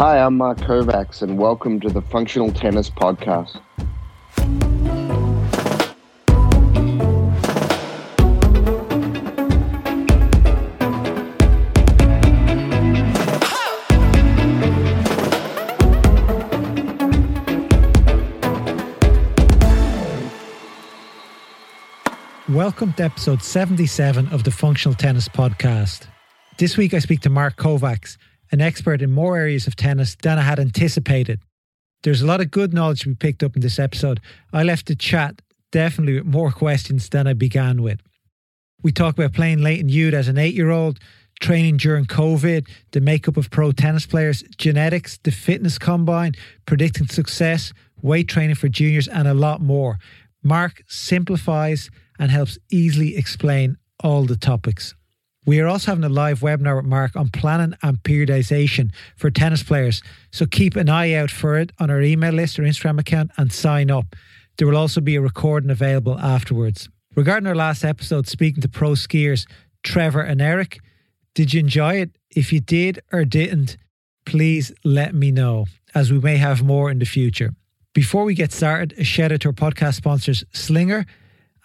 Hi, I'm Mark Kovacs, and welcome to the Functional Tennis Podcast. Welcome to episode 77 of the Functional Tennis Podcast. This week I speak to Mark Kovacs an expert in more areas of tennis than I had anticipated. There's a lot of good knowledge we picked up in this episode. I left the chat definitely with more questions than I began with. We talk about playing Lleyton Hewitt as an eight year old, training during COVID, the makeup of pro tennis players, genetics, the fitness combine, predicting success, weight training for juniors, and a lot more. Mark simplifies and helps easily explain all the topics. We are also having a live webinar with Mark on planning and periodization for tennis players. So keep an eye out for it on our email list or Instagram account and sign up. There will also be a recording available afterwards. Regarding our last episode, speaking to pro skiers Trevor and Eric, did you enjoy it? If you did or didn't, please let me know, as we may have more in the future. Before we get started, a shout out to our podcast sponsors, Slinger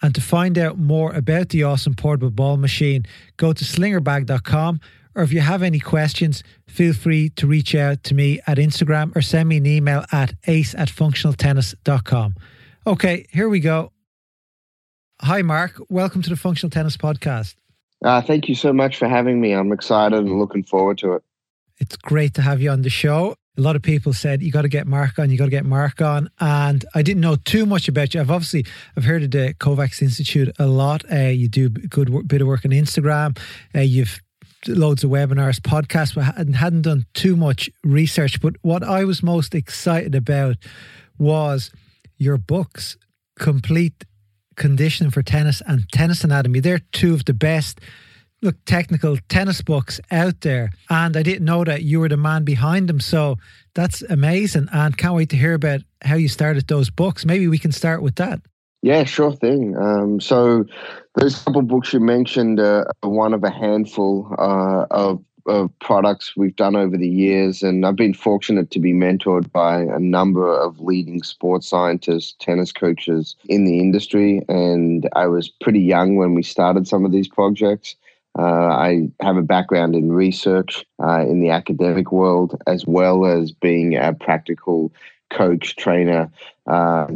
and to find out more about the awesome portable ball machine, go to slingerbag.com. Or if you have any questions, feel free to reach out to me at Instagram or send me an email at ace at functionaltennis.com. Okay, here we go. Hi, Mark. Welcome to the Functional Tennis Podcast. Uh, thank you so much for having me. I'm excited and looking forward to it. It's great to have you on the show a lot of people said you got to get Mark on, you got to get Mark on, and I didn't know too much about you. I've obviously I've heard of the Kovacs Institute a lot. Uh, you do good work, bit of work on Instagram. Uh, you've loads of webinars, podcasts, but hadn't, done too much research. But what I was most excited about was your books, Complete Conditioning for Tennis and Tennis Anatomy. They're two of the best technical tennis books out there and i didn't know that you were the man behind them so that's amazing and can't wait to hear about how you started those books. Maybe we can start with that. Yeah sure thing. Um, so those couple books you mentioned are one of a handful uh, of, of products we've done over the years and i've been fortunate to be mentored by a number of leading sports scientists tennis coaches in the industry and i was pretty young when we started some of these projects uh, I have a background in research uh, in the academic world, as well as being a practical coach trainer uh,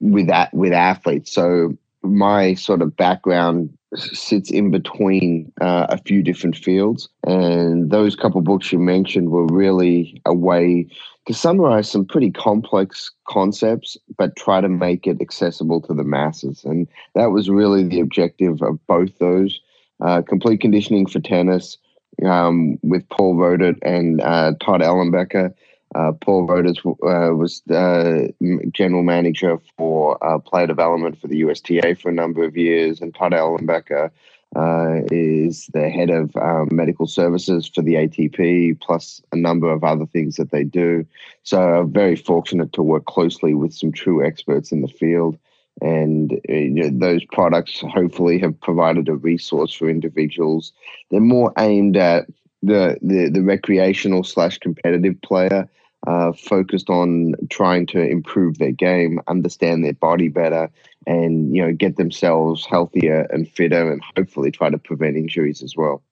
with that with athletes. So my sort of background sits in between uh, a few different fields, and those couple books you mentioned were really a way to summarize some pretty complex concepts, but try to make it accessible to the masses. And that was really the objective of both those uh, complete conditioning for tennis um, with Paul Roetert and uh, Todd Ellenbecker. Uh, Paul Roetert uh, was the general manager for uh, player development for the USTA for a number of years, and Todd Ellenbecker is the head of um, medical services for the ATP, plus a number of other things that they do. So, very fortunate to work closely with some true experts in the field and uh, you know, those products hopefully have provided a resource for individuals. They're more aimed at the the, the recreational slash competitive player, uh, focused on trying to improve their game, understand their body better, and you know get themselves healthier and fitter, and hopefully try to prevent injuries as well.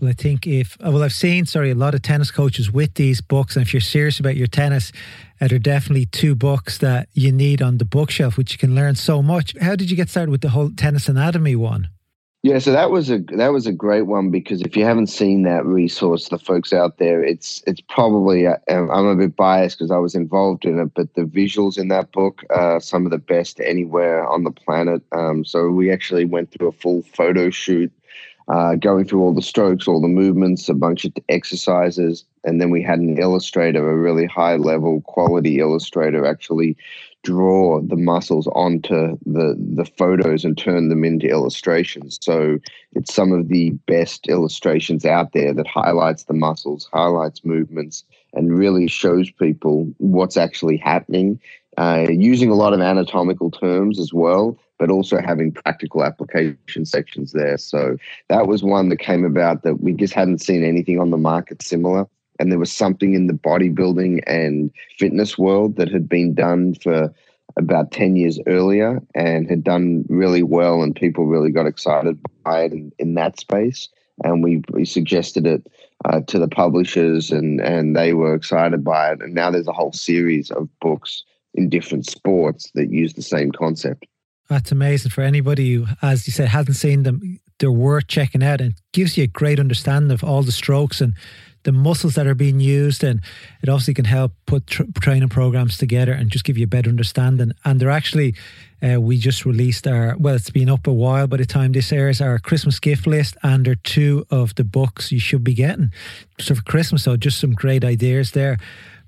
Well, I think if, uh, well, I've seen, sorry, a lot of tennis coaches with these books. And if you're serious about your tennis, uh, there are definitely two books that you need on the bookshelf, which you can learn so much. How did you get started with the whole tennis anatomy one? Yeah, so that was a that was a great one because if you haven't seen that resource, the folks out there, it's it's probably uh, I'm a bit biased because I was involved in it, but the visuals in that book are some of the best anywhere on the planet. Um, so we actually went through a full photo shoot uh, going through all the strokes, all the movements, a bunch of exercises. And then we had an illustrator, a really high level quality illustrator, actually draw the muscles onto the, the photos and turn them into illustrations. So it's some of the best illustrations out there that highlights the muscles, highlights movements, and really shows people what's actually happening uh, using a lot of anatomical terms as well but also having practical application sections there. So that was one that came about that we just hadn't seen anything on the market similar. and there was something in the bodybuilding and fitness world that had been done for about 10 years earlier and had done really well and people really got excited by it in, in that space and we, we suggested it uh, to the publishers and, and they were excited by it and now there's a whole series of books in different sports that use the same concept that's amazing for anybody who as you said hasn't seen them they're worth checking out and gives you a great understanding of all the strokes and the muscles that are being used. And it obviously can help put tr- training programs together and just give you a better understanding. And they're actually uh, we just released our well it's been up a while by the time this airs our christmas gift list and they're two of the books you should be getting so for christmas. So just some great ideas there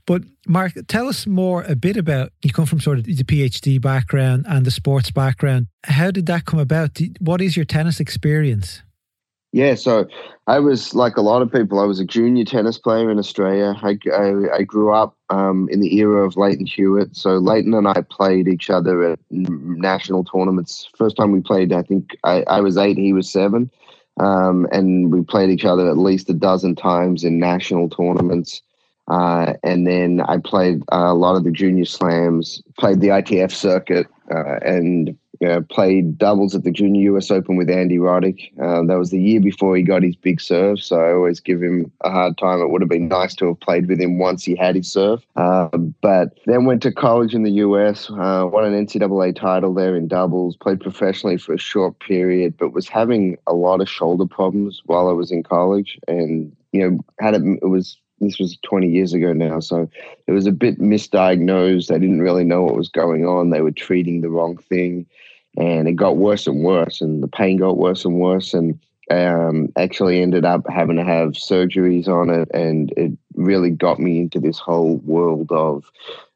but Mark, tell us more a bit about you come from sort of the PhD background and the sports background. How did that come about? What is your tennis experience? Yeah, so I was like a lot of people. I was a junior tennis player in Australia. I, I, I grew up um, in the era of Lleyton Hewitt. So Lleyton and I played each other at national tournaments. First time we played, I think I, I was eight, he was seven. Um, and we played each other at least a dozen times in national tournaments. Uh, and then I played uh, a lot of the junior slams, played the ITF circuit, uh, and played doubles at the Junior US Open with Andy Roddick. Uh, that was the year before he got his big serve, so I always give him a hard time. It would have been nice to have played with him once he had his serve. Uh, but then went to college in the US, uh, won an NCAA title there in doubles, played professionally for a short period, but was having a lot of shoulder problems while I was in college, and you know had it, it was this was 20 years ago now, so it was a bit misdiagnosed. They didn't really know what was going on. They were treating the wrong thing, and it got worse and worse, and the pain got worse and worse, and um, actually ended up having to have surgeries on it, and it really got me into this whole world of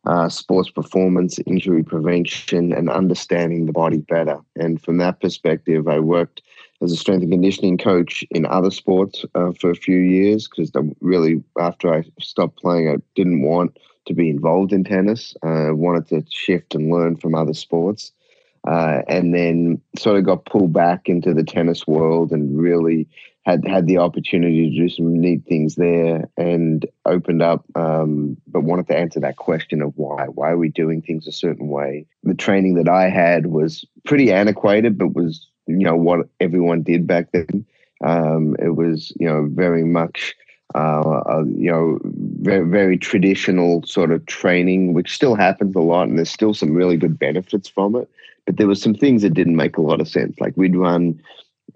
uh, sports performance, injury prevention, and understanding the body better. And from that perspective, I worked as a strength and conditioning coach in other sports uh, for a few years because really after I stopped playing, I didn't want to be involved in tennis. I wanted to shift and learn from other sports. Uh, and then sort of got pulled back into the tennis world and really had had the opportunity to do some neat things there and opened up um, but wanted to answer that question of why why are we doing things a certain way the training that i had was pretty antiquated but was you know what everyone did back then. Um, it was you know very much uh, uh, you know very very traditional sort of training, which still happens a lot, and there's still some really good benefits from it. But there was some things that didn't make a lot of sense. Like we'd run,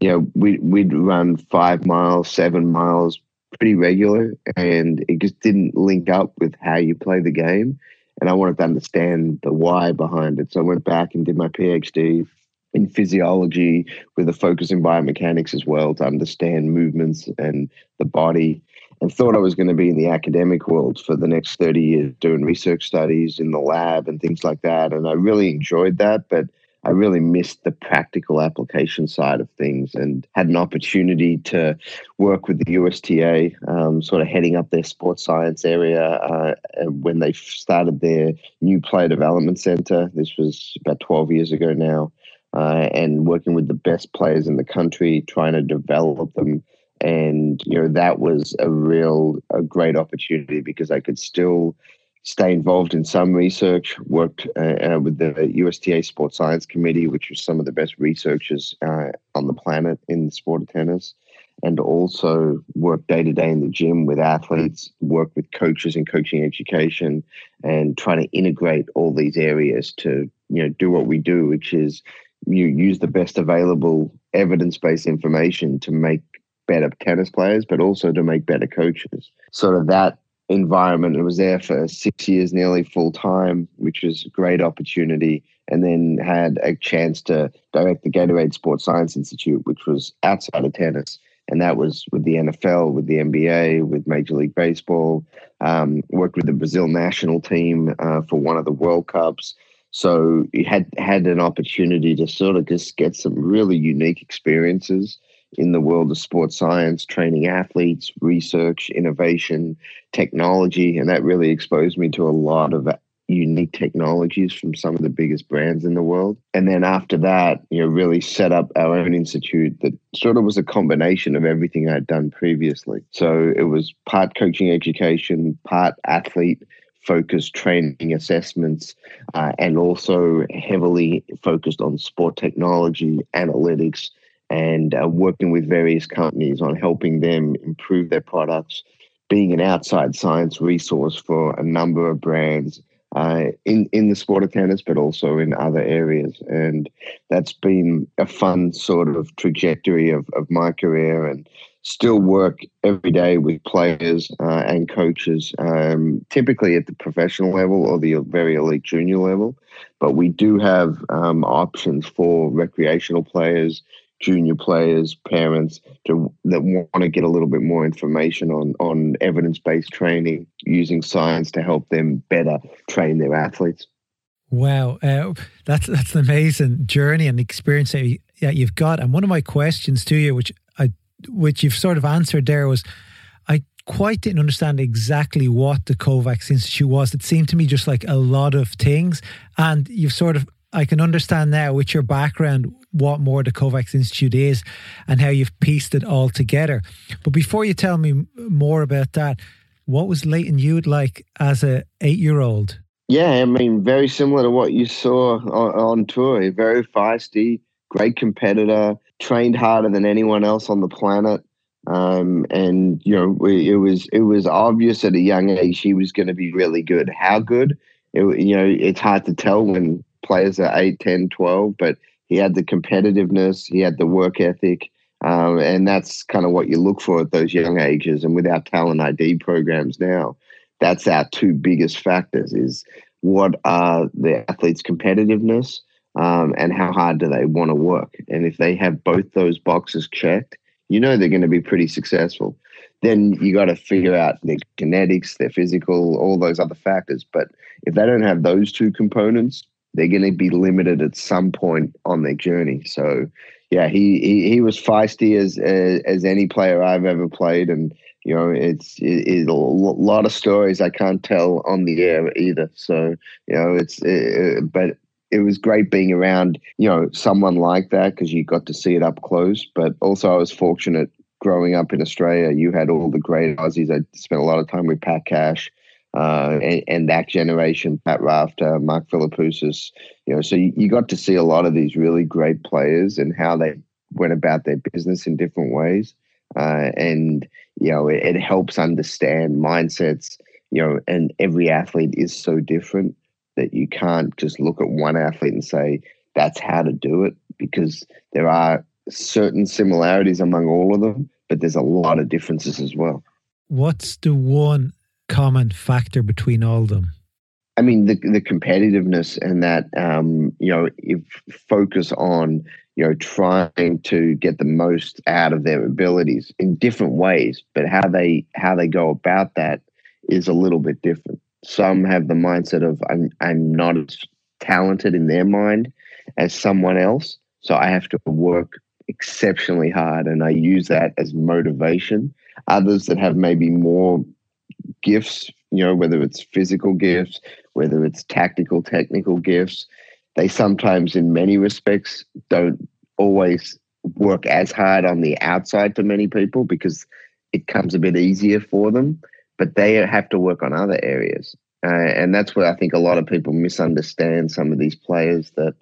you know, we we'd run five miles, seven miles pretty regular, and it just didn't link up with how you play the game. And I wanted to understand the why behind it. So I went back and did my PhD in physiology with a focus in biomechanics as well to understand movements and the body and thought I was going to be in the academic world for the next 30 years doing research studies in the lab and things like that. And I really enjoyed that, but I really missed the practical application side of things and had an opportunity to work with the USTA, um, sort of heading up their sports science area uh, when they started their new player development center. This was about 12 years ago now uh, and working with the best players in the country, trying to develop them. And you know that was a real a great opportunity because I could still stay involved in some research. Worked uh, uh with the USTA Sports Science Committee, which was some of the best researchers uh, on the planet in the sport of tennis, and also work day to day in the gym with athletes. Work with coaches in coaching education, and trying to integrate all these areas to you know do what we do, which is you use the best available evidence-based information to make better tennis players, but also to make better coaches. Sort of that environment. It was there for six years, nearly full time, which was a great opportunity. And then had a chance to direct the Gatorade Sports Science Institute, which was outside of tennis. And that was with the NFL, with the NBA, with Major League Baseball. Um, worked with the Brazil national team uh, for one of the World Cups. So you had had an opportunity to sort of just get some really unique experiences in the world of sports science, training athletes, research, innovation, technology, and that really exposed me to a lot of unique technologies from some of the biggest brands in the world. And then after that, you know, really set up our own institute that sort of was a combination of everything I'd done previously. So it was part coaching education, part athlete focused training assessments, uh, and also heavily focused on sport technology, analytics, and uh, working with various companies on helping them improve their products, being an outside science resource for a number of brands uh, in in the sport of tennis, but also in other areas. And that's been a fun sort of trajectory of, of my career, and still work every day with players uh, and coaches, um, typically at the professional level or the very elite junior level. But we do have um, options for recreational players junior players, parents to, that want to get a little bit more information on on evidence based training using science to help them better train their athletes. Wow, uh, that's that's an amazing journey and experience that, you, that you've got. And one of my questions to you, which I which you've sort of answered there, was I quite didn't understand exactly what the Kovacs Institute was. It seemed to me just like a lot of things, and you've sort of I can understand now with your background what more the Kovacs Institute is and how you've pieced it all together. But before you tell me more about that, what was Lleyton Hewitt like as a eight year old? Yeah, I mean, very similar to what you saw on, on tour. Very feisty, great competitor, trained harder than anyone else on the planet. Um, and you know, it was it was obvious at a young age he was going to be really good. How good? It, you know, it's hard to tell when players are 8, 10, 12, but he had the competitiveness, he had the work ethic, um, and that's kind of what you look for at those young ages. And with our talent ID programs now, that's our two biggest factors: is what are the athletes' competitiveness um, and how hard do they want to work. And if they have both those boxes checked, you know they're going to be pretty successful. Then you got to figure out their genetics, their physical, all those other factors. But if they don't have those two components, they're going to be limited at some point on their journey. So, yeah, he he, he was feisty as, as, as any player I've ever played, and you know, it's it, a lot of stories I can't tell on the air either. So, you know, it's it, but it was great being around you know someone like that because you got to see it up close. But also, I was fortunate growing up in Australia. You had all the great Aussies. I spent a lot of time with Pat Cash uh, and, and, that generation, Pat Rafter, Mark Philippoussis, you know, so you, you, got to see a lot of these really great players and how they went about their business in different ways. Uh, and, you know, it, it, helps understand mindsets, you know, and every athlete is so different that you can't just look at one athlete and say, that's how to do it because there are certain similarities among all of them, but there's a lot of differences as well. What's the one common factor between all of them? I mean, the the competitiveness and that um, you know, focus on you know trying to get the most out of their abilities in different ways, but how they how they go about that is a little bit different. Some have the mindset of I'm I'm not as talented in their mind as someone else, so I have to work exceptionally hard, and I use that as motivation. Others that have maybe more gifts, you know, whether it's physical gifts, whether it's tactical, technical gifts, they sometimes, in many respects, don't always work as hard on the outside to many people because it comes a bit easier for them, but they have to work on other areas. Uh, and that's where I think a lot of people misunderstand some of these players that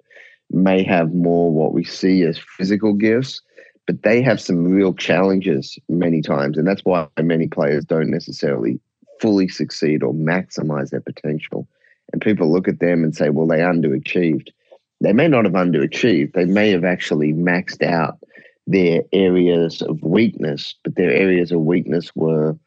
may have more what we see as physical gifts, but they have some real challenges many times. And that's why many players don't necessarily fully succeed or maximize their potential. And people look at them and say, well, they underachieved. They may not have underachieved, they may have actually maxed out their areas of weakness, but their areas of weakness were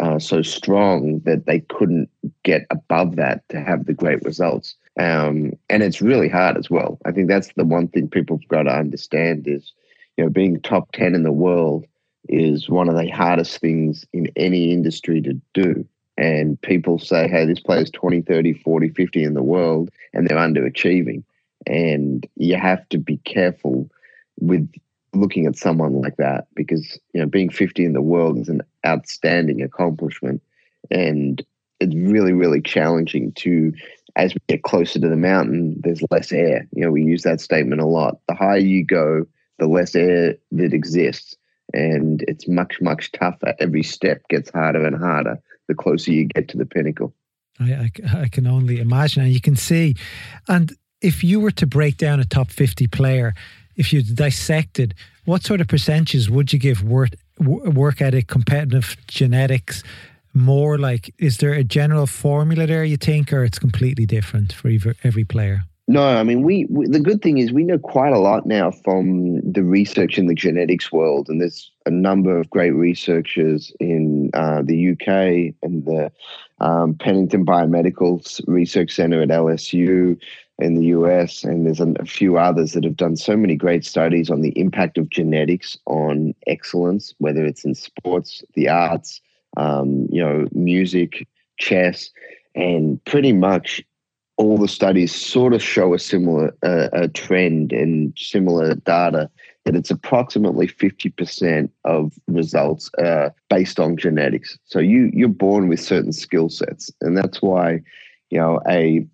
uh, so strong that they couldn't get above that to have the great results. Um, and it's really hard as well. I think that's the one thing people have got to understand is, you know, being top 10 in the world is one of the hardest things in any industry to do and people say, hey, this player's 20, 30, 40, 50 in the world, and they're underachieving. And you have to be careful with looking at someone like that because, you know, being 50 in the world is an outstanding accomplishment. And it's really, really challenging to as we get closer to the mountain, there's less air. You know, we use that statement a lot. The higher you go, the less air that exists. And it's much, much tougher. Every step gets harder and harder the closer you get to the pinnacle. I, I, I can only imagine. And you can see. And if you were to break down a top 50 player, if you dissected, what sort of percentages would you give work, work ethic, competitive genetics, more like, is there a general formula there you think, or it's completely different for every, every player? No, I mean, we, we, the good thing is we know quite a lot now from the research in the genetics world, and there's a number of great researchers in uh, the UK and the um, Pennington Biomedical Research Center at LSU in the US, and there's a, few others that have done so many great studies on the impact of genetics on excellence, whether it's in sports, the arts, um, you know, music, chess, and pretty much all the studies sort of show a similar uh, a trend and similar data that it's approximately 50% of results uh, based on genetics. So you you're born with certain skill sets, and that's why you know a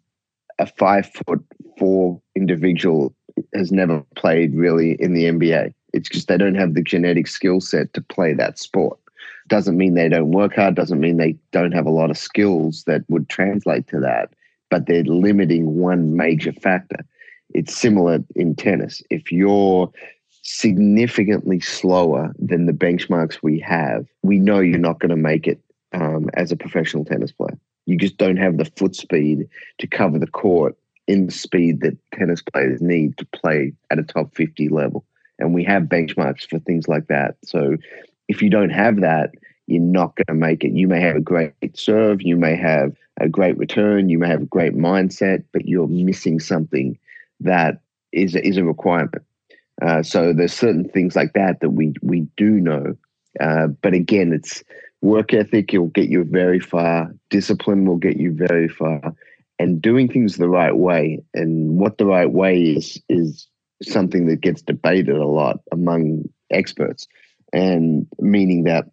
a five foot four individual has never played really in the NBA. It's just they don't have the genetic skill set to play that sport. Doesn't mean they don't work hard, doesn't mean they don't have a lot of skills that would translate to that, but they're limiting one major factor. It's similar in tennis. If you're significantly slower than the benchmarks we have, we know you're not going to make it um, as a professional tennis player. You just don't have the foot speed to cover the court in the speed that tennis players need to play at a top 50 level. And we have benchmarks for things like that. So if you don't have that, you're not going to make it. You may have a great serve, you may have a great return, you may have a great mindset, but you're missing something that is is a requirement. Uh, so there's certain things like that that we we do know, uh, but again, it's work ethic. Will get you very far. Discipline will get you very far, and doing things the right way. And what the right way is is something that gets debated a lot among experts and meaning that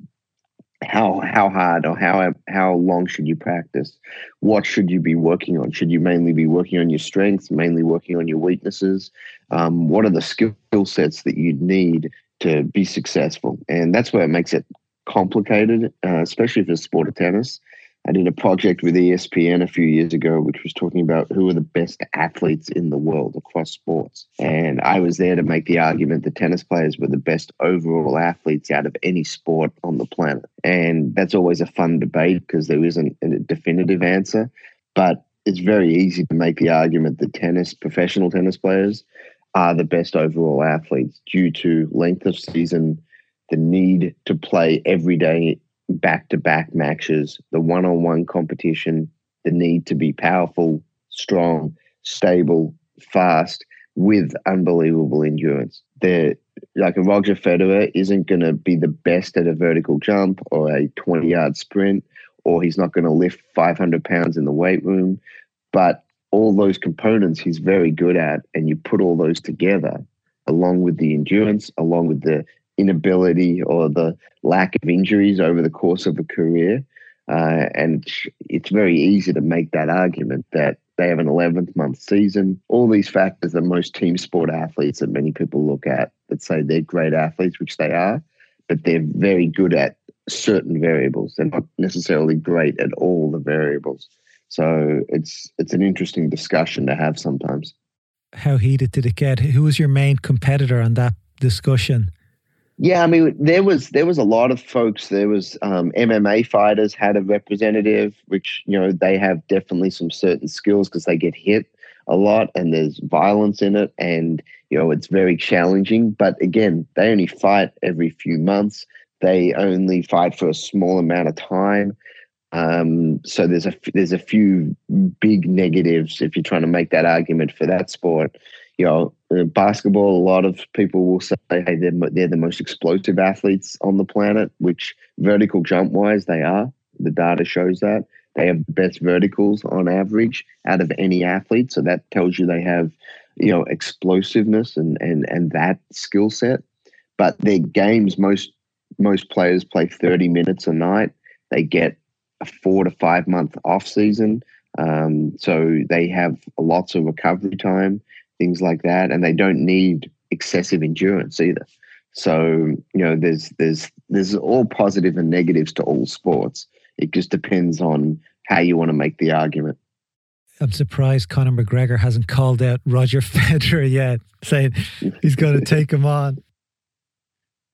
how how hard or how how long should you practice? What should you be working on? Should you mainly be working on your strengths, mainly working on your weaknesses? Um, what are the skill sets that you need to be successful? And that's where it makes it complicated, uh, especially for sport of tennis. I did a project with ESPN a few years ago, which was talking about who are the best athletes in the world across sports. And I was there to make the argument that tennis players were the best overall athletes out of any sport on the planet. And that's always a fun debate because there isn't a definitive answer. But it's very easy to make the argument that tennis, professional tennis players, are the best overall athletes due to length of season, the need to play every day back to back matches, the one on one competition, the need to be powerful, strong, stable, fast, with unbelievable endurance. They're like a Roger Federer isn't going to be the best at a vertical jump or a 20 yard sprint, or he's not going to lift 500 pounds in the weight room. But all those components he's very good at, and you put all those together, along with the endurance, along with the inability or the lack of injuries over the course of a career. Uh, and it's very easy to make that argument that they have an 11th month season. All these factors that most team sport athletes that many people look at that say they're great athletes, which they are, but they're very good at certain variables. They're not necessarily great at all the variables. So it's it's an interesting discussion to have sometimes. How heated did it get? Who was your main competitor on that discussion? Yeah, I mean, there was there was a lot of folks. There was um, MMA fighters had a representative, which you know they have definitely some certain skills because they get hit a lot and there's violence in it, and you know it's very challenging. But again, they only fight every few months. They only fight for a small amount of time. Um, so there's a there's a few big negatives if you're trying to make that argument for that sport you know, basketball, a lot of people will say, hey, they're, they're the most explosive athletes on the planet, which vertical jump wise, they are. The data shows that. They have the best verticals on average out of any athlete. So that tells you they have, you know, explosiveness and, and, and that skill set. But their games, most most players play 30 minutes a night. They get a four to five month off season. Um, so they have lots of recovery time, things like that, and they don't need excessive endurance either. So you know, there's there's there's all positive and negatives to all sports. It just depends on how you want to make the argument. I'm surprised Conor McGregor hasn't called out Roger Federer yet, saying he's going to take him on.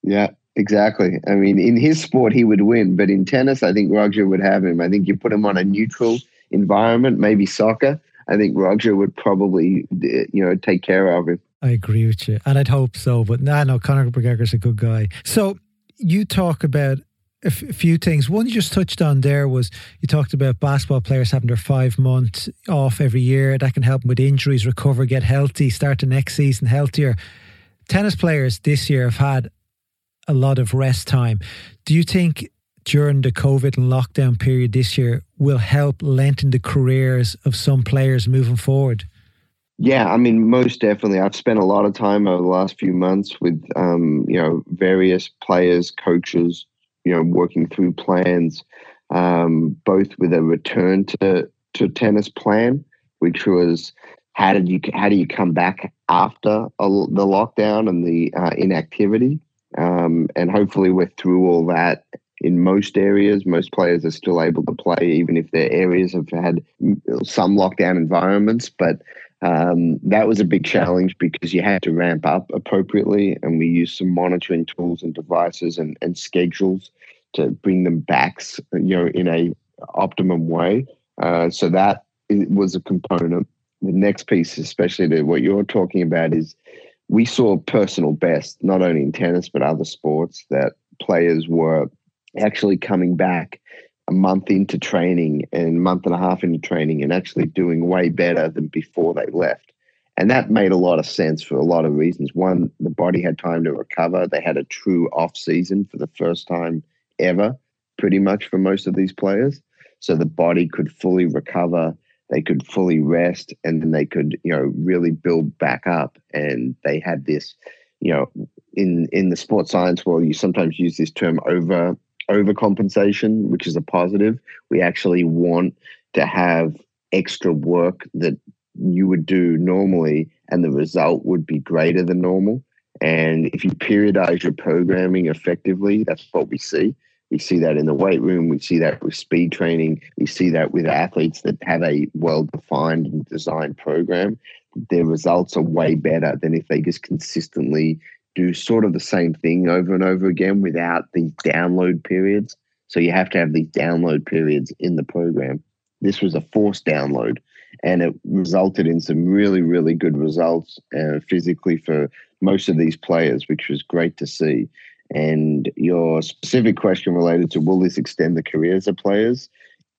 Yeah, exactly. I mean, in his sport, he would win, but in tennis, I think Roger would have him. I think you put him on a neutral environment, maybe soccer. I think Roger would probably, you know, take care of him. I agree with you, and I'd hope so. But no, no, Conor McGregor's a good guy. So you talk about a, few things. One you just touched on there was you talked about basketball players having their five months off every year. That can help them with injuries, recover, get healthy, start the next season healthier. Tennis players this year have had a lot of rest time. Do you think during the COVID and lockdown period this year will help lengthen the careers of some players moving forward? Yeah, I mean, most definitely. I've spent a lot of time over the last few months with, um, you know, various players, coaches, you know, working through plans, um, both with a return to to tennis plan, which was how did you how do you come back after a, the lockdown and the uh, inactivity, um, and hopefully we're through all that. In most areas, most players are still able to play, even if their areas have had some lockdown environments. But um, that was a big challenge because you had to ramp up appropriately, and we used some monitoring tools and devices and, and schedules to bring them back, you know, in a optimum way. Uh, so that was a component. The next piece, especially to what you're talking about, is we saw personal best, not only in tennis but other sports, that players were actually coming back a month into training and month and a half into training and actually doing way better than before they left. And that made a lot of sense for a lot of reasons. One, the body had time to recover. They had a true off season for the first time ever, pretty much for most of these players. So the body could fully recover, they could fully rest, and then they could, you know, really build back up. And they had this, you know, in in the sports science world, you sometimes use this term over overcompensation, which is a positive. We actually want to have extra work that you would do normally, and the result would be greater than normal. And if you periodize your programming effectively, that's what we see. We see that in the weight room. We see that with speed training. We see that with athletes that have a well defined and designed program. Their results are way better than if they just consistently do sort of the same thing over and over again without these download periods. So you have to have these download periods in the program. This was a forced download, and it resulted in some really, really good results uh, physically for most of these players, which was great to see. And your specific question related to will this extend the careers of players?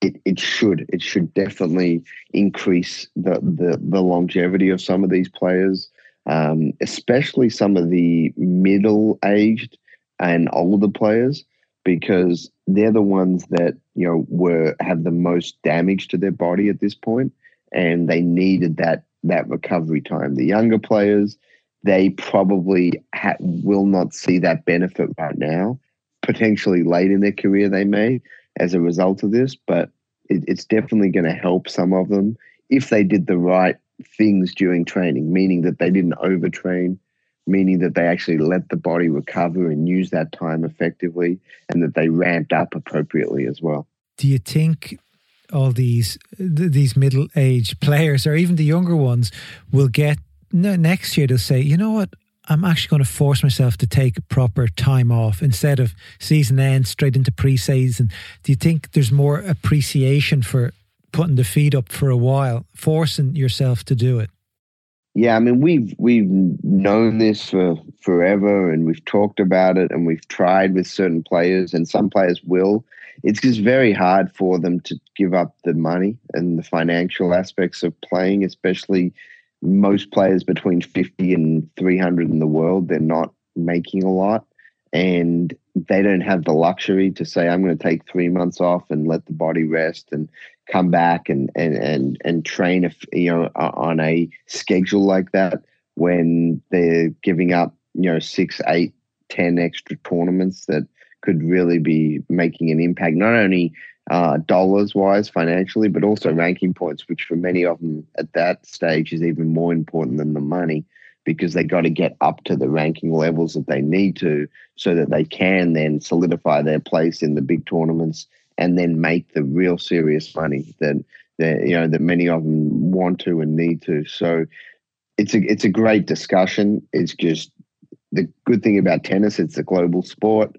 It, it should. It should definitely increase the, the, the longevity of some of these players um, especially some of the middle aged and older players, because they're the ones that you know were have the most damage to their body at this point, and they needed that that recovery time. The younger players, they probably ha- will not see that benefit right now. Potentially late in their career, they may as a result of this, but it, it's definitely going to help some of them if they did the right things during training, meaning that they didn't overtrain, meaning that they actually let the body recover and use that time effectively, and that they ramped up appropriately as well. Do you think all these these middle aged players, or even the younger ones, will get next year? They'll say, you know what. I'm actually going to force myself to take proper time off instead of season end straight into pre-season. Do you think there's more appreciation for putting the feet up for a while, forcing yourself to do it? Yeah, I mean we've we've known this for forever, and we've talked about it, and we've tried with certain players, and some players will. It's just very hard for them to give up the money and the financial aspects of playing, especially most players between 50 and 300 in the world. They're not making a lot, and they don't have the luxury to say, I'm going to take three months off and let the body rest and come back and and and and train if you know on a schedule like that when they're giving up you know six eight ten extra tournaments that could really be making an impact not only uh, dollars wise financially, but also ranking points, which for many of them at that stage is even more important than the money because they've got to get up to the ranking levels that they need to so that they can then solidify their place in the big tournaments and then make the real serious money that that you know that many of them want to and need to. So it's a it's a great discussion. It's just the good thing about tennis it's a global sport.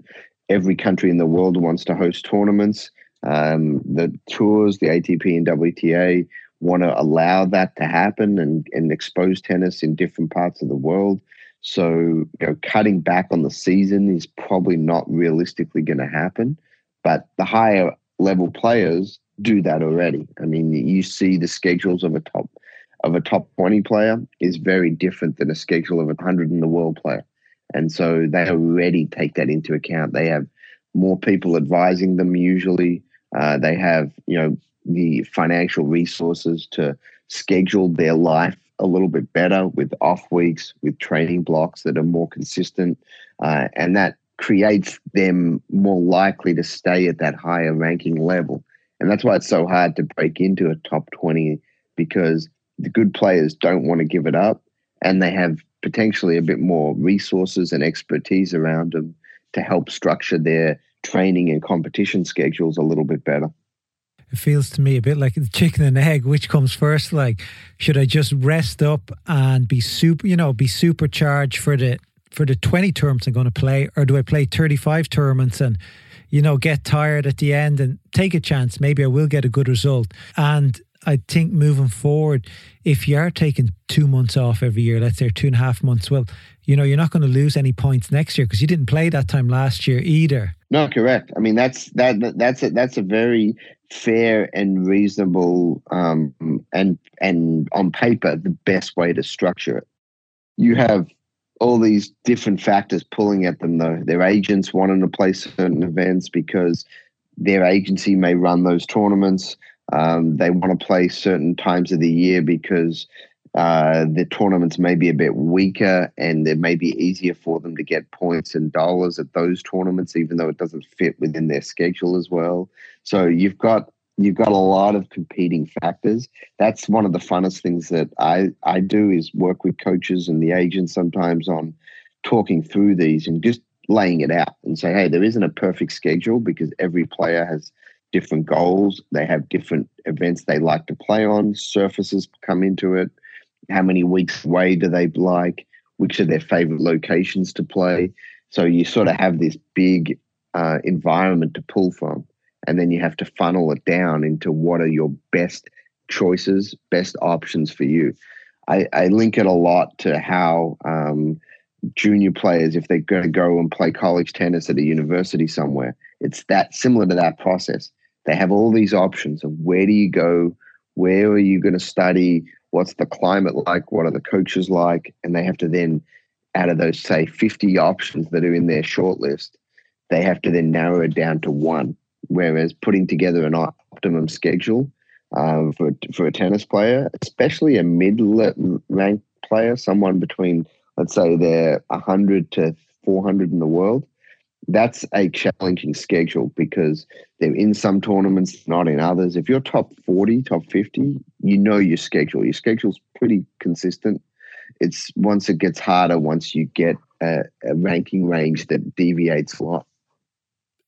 Every country in the world wants to host tournaments. Um, the tours, the ATP and WTA, want to allow that to happen and, and expose tennis in different parts of the world. So, you know, cutting back on the season is probably not realistically going to happen. But the higher level players do that already. I mean, you see the schedules of a top of a top 20 player is very different than a schedule of a 100 in the world player. And so they already take that into account. They have more people advising them usually. Uh, they have, you know, the financial resources to schedule their life a little bit better with off weeks, with training blocks that are more consistent, uh, and that creates them more likely to stay at that higher ranking level. And that's why it's so hard to break into a top 20 because the good players don't want to give it up and they have potentially a bit more resources and expertise around them to help structure their training and competition schedules a little bit better. It feels to me a bit like the chicken and egg. Which comes first? Like, should I just rest up and be super, you know, be supercharged for the for the twenty tournaments I'm going to play, or do I play thirty five tournaments and you know get tired at the end and take a chance? Maybe I will get a good result. And I think moving forward, if you are taking two months off every year, let's say two and a half months, well, you know, you're not going to lose any points next year because you didn't play that time last year either. No, correct. I mean, that's that that's a, that's a very fair and reasonable um, and and on paper the best way to structure it. You have all these different factors pulling at them though. Their agents wanting to play certain events because their agency may run those tournaments. Um, they want to play certain times of the year because uh, the tournaments may be a bit weaker and it may be easier for them to get points and dollars at those tournaments, even though it doesn't fit within their schedule as well. So you've got you've got a lot of competing factors. That's one of the funnest things that I, I do is work with coaches and the agents sometimes on talking through these and just laying it out and say, hey, there isn't a perfect schedule because every player has different goals. They have different events they like to play on. Surfaces come into it how many weeks away do they like, which are their favorite locations to play. So you sort of have this big uh, environment to pull from, and then you have to funnel it down into what are your best choices, best options for you. I, I link it a lot to how um, junior players, if they're going to go and play college tennis at a university somewhere, it's that similar to that process. They have all these options of where do you go, where are you going to study, what's the climate like, what are the coaches like, and they have to then, out of those say 50 options that are in their shortlist, they have to then narrow it down to one. Whereas putting together an optimum schedule um, for for a tennis player, especially a mid-ranked player, someone between let's say they're 100 to 400 in the world, that's a challenging schedule because they're in some tournaments, not in others. If you're top 40, top 50, you know your schedule. Your schedule's pretty consistent. It's once it gets harder, once you get a, a ranking range that deviates a lot.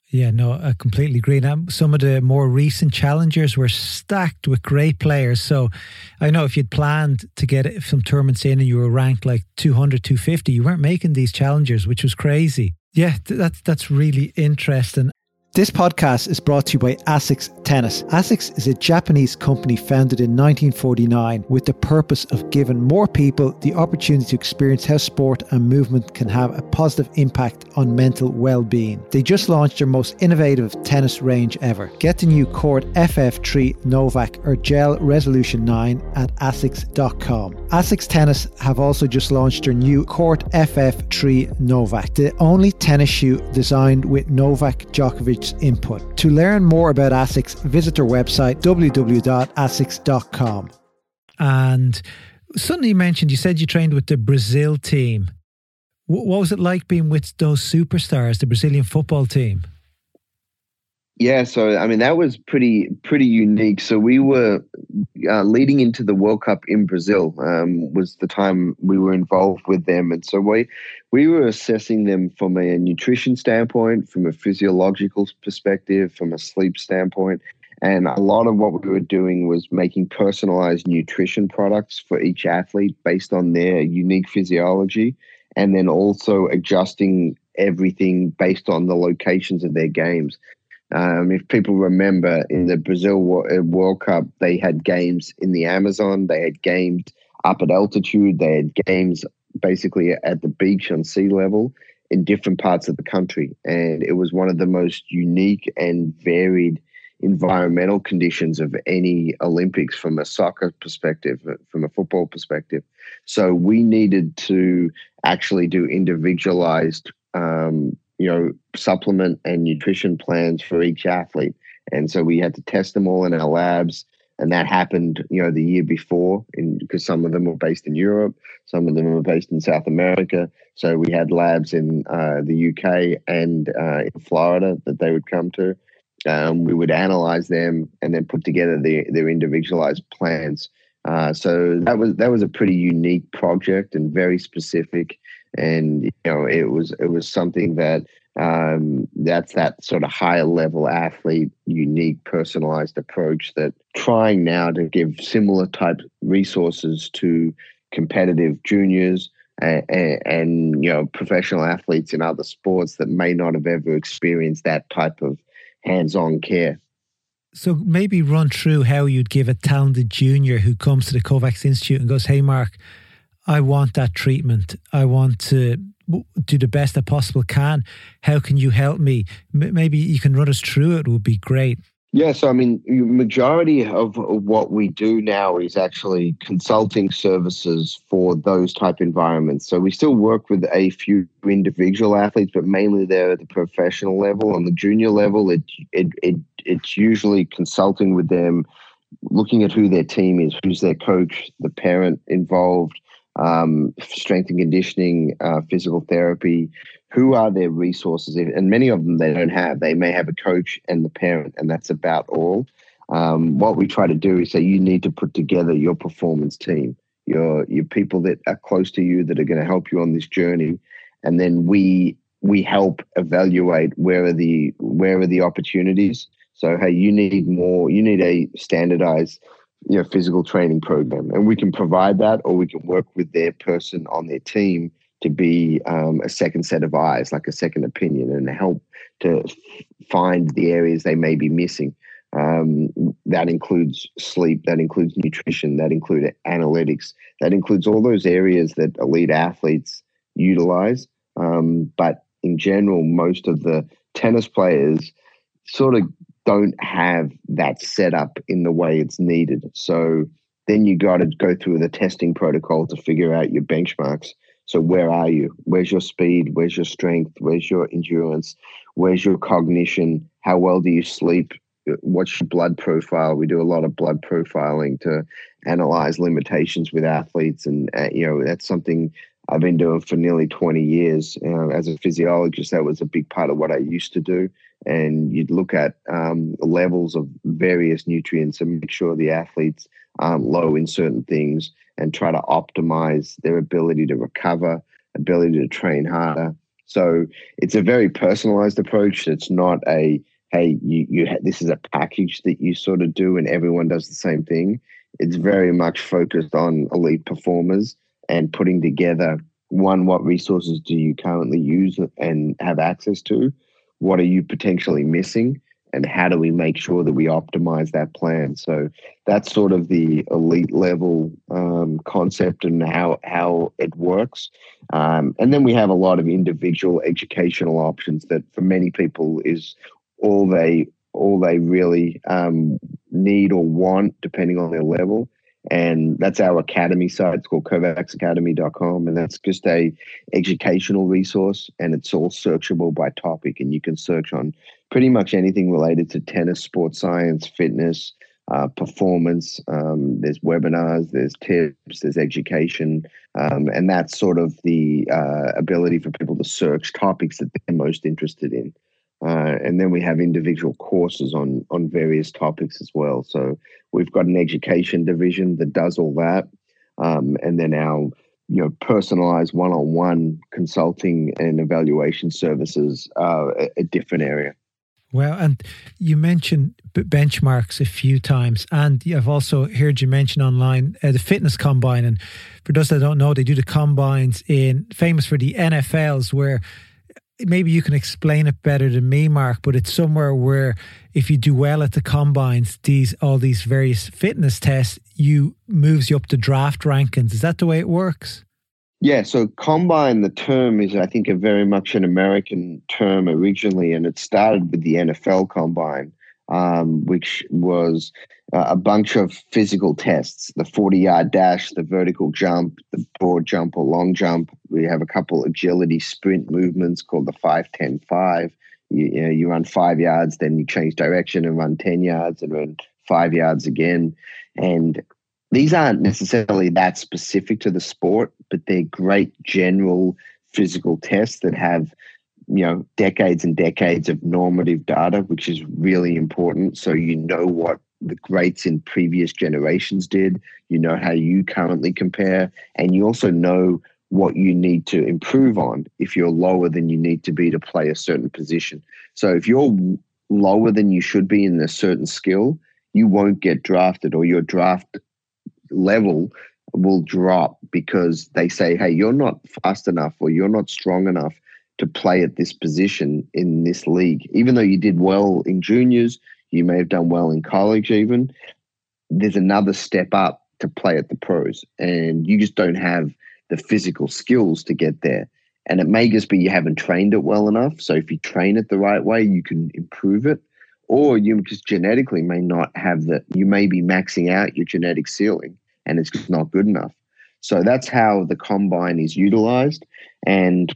Yeah, no, I completely agree. Now, some of the more recent challengers were stacked with great players. So I know if you'd planned to get some tournaments in and you were ranked like 200, 250, you weren't making these challengers, which was crazy. Yeah, that's that's really interesting. This podcast is brought to you by ASICS Tennis. ASICS is a Japanese company founded in 1949 with the purpose of giving more people the opportunity to experience how sport and movement can have a positive impact on mental well-being. They just launched their most innovative tennis range ever. Get the new Court FF3 Novak or Gel Resolution 9 at asics.com. ASICS Tennis have also just launched their new Court FF3 Novak, the only tennis shoe designed with Novak Djokovic input. To learn more about ASICS, visit their website www.asics.com. And something you mentioned, you said you trained with the Brazil team. What was it like being with those superstars, the Brazilian football team? Yeah, so I mean that was pretty pretty unique. So we were uh, leading into the World Cup in Brazil. Um, was the time we were involved with them, and so we we were assessing them from a nutrition standpoint, from a physiological perspective, from a sleep standpoint, and a lot of what we were doing was making personalized nutrition products for each athlete based on their unique physiology, and then also adjusting everything based on the locations of their games. Um, if people remember in the Brazil uh, World Cup, they had games in the Amazon, they had games up at altitude, they had games basically at the beach on sea level in different parts of the country. And it was one of the most unique and varied environmental conditions of any Olympics from a soccer perspective, from a football perspective. So we needed to actually do individualized um, you know, supplement and nutrition plans for each athlete. And so we had to test them all in our labs. And that happened, you know, the year before, because some of them were based in Europe, some of them were based in South America. So we had labs in uh, the UK and uh, in Florida that they would come to. Um, we would analyze them and then put together the, their individualized plans. Uh, so that was that was a pretty unique project and very specific and you know it was it was something that um, that's that sort of higher level athlete unique personalized approach that trying now to give similar type resources to competitive juniors and, and, and, you know professional athletes in other sports that may not have ever experienced that type of hands-on care. So maybe run through how you'd give a talented junior who comes to the Kovacs Institute and goes, "Hey, Mark, I want that treatment. I want to do the best I possible can. How can you help me? M- maybe you can run us through it. Would be great. Yeah, so I mean, majority of what we do now is actually consulting services for those type environments. So we still work with a few individual athletes, but mainly they're at the professional level. On the junior level, it it, it it's usually consulting with them, looking at who their team is, who's their coach, the parent involved, um, strength and conditioning, uh, physical therapy. Who are their resources? And many of them they don't have. They may have a coach and the parent, and that's about all. Um, what we try to do is say you need to put together your performance team, your your people that are close to you that are going to help you on this journey, and then we we help evaluate where are the where are the opportunities. So hey, you need more. You need a standardized you know physical training program. And we can provide that or we can work with their person on their team to be um, a second set of eyes like a second opinion and help to find the areas they may be missing. Um, that includes sleep that includes nutrition that includes analytics that includes all those areas that elite athletes utilize. Um, but in general most of the tennis players sort of don't have that set up in the way it's needed. So then you got to go through the testing protocol to figure out your benchmarks. So where are you? Where's your speed? Where's your strength? Where's your endurance? Where's your cognition? How well do you sleep? What's your blood profile? We do a lot of blood profiling to analyze limitations with athletes, and uh, you know that's something I've been doing for nearly 20 years. As a physiologist, that was a big part of what I used to do and you'd look at um, levels of various nutrients and make sure the athletes aren't low in certain things and try to optimize their ability to recover, ability to train harder. So it's a very personalized approach. It's not a hey, you, you ha- this is a package that you sort of do and everyone does the same thing. It's very much focused on elite performers and putting together one, what resources do you currently use and have access to? What are you potentially missing and how do we make sure that we optimize that plan? So that's sort of the elite level um, concept and how how it works. Um, and then we have a lot of individual educational options that for many people is all they all they really um, need or want depending on their level and that's our academy site. It's called kovacsacademy.com and that's just a educational resource and it's all searchable by topic. And you can search on pretty much anything related to tennis sports science fitness uh, performance. Um, there's webinars there's tips there's education. Um, and that's sort of the uh, ability for people to search topics that they're most interested in Uh, and then we have individual courses on on various topics as well. So we've got an education division that does all that, um, and then our you know personalized one-on-one consulting and evaluation services are a, a different area. Well, and you mentioned benchmarks a few times, and I've also heard you mention online uh, the fitness combine. And for those that don't know, they do the combines in famous for the NFLs, where maybe you can explain it better than me, Mark. But it's somewhere where if you do well at the combines, these all these various fitness tests, you moves you up to draft rankings. Is that the way it works? Yeah, so combine, the term is, I think, a very much an American term originally, and it started with the NFL combine, um, which was uh, a bunch of physical tests the 40 yard dash, the vertical jump, the broad jump or long jump. We have a couple agility sprint movements called the 5 10 5. You, you, know, you run five yards, then you change direction and run 10 yards and run five yards again. And these aren't necessarily that specific to the sport, but they're great general physical tests that have you know decades and decades of normative data which is really important. So you know what the greats in previous generations did. You know how you currently compare. And you also know what you need to improve on if you're lower than you need to be to play a certain position. So if you're lower than you should be in a certain skill you won't get drafted or your draft level will drop because they say, hey, you're not fast enough or you're not strong enough to play at this position in this league. Even though you did well in juniors, you may have done well in college, even. There's another step up to play at the pros, and you just don't have the physical skills to get there. And it may just be you haven't trained it well enough. So if you train it the right way, you can improve it. Or you just genetically may not have that. you may be maxing out your genetic ceiling and it's just not good enough. So that's how the combine is utilized. And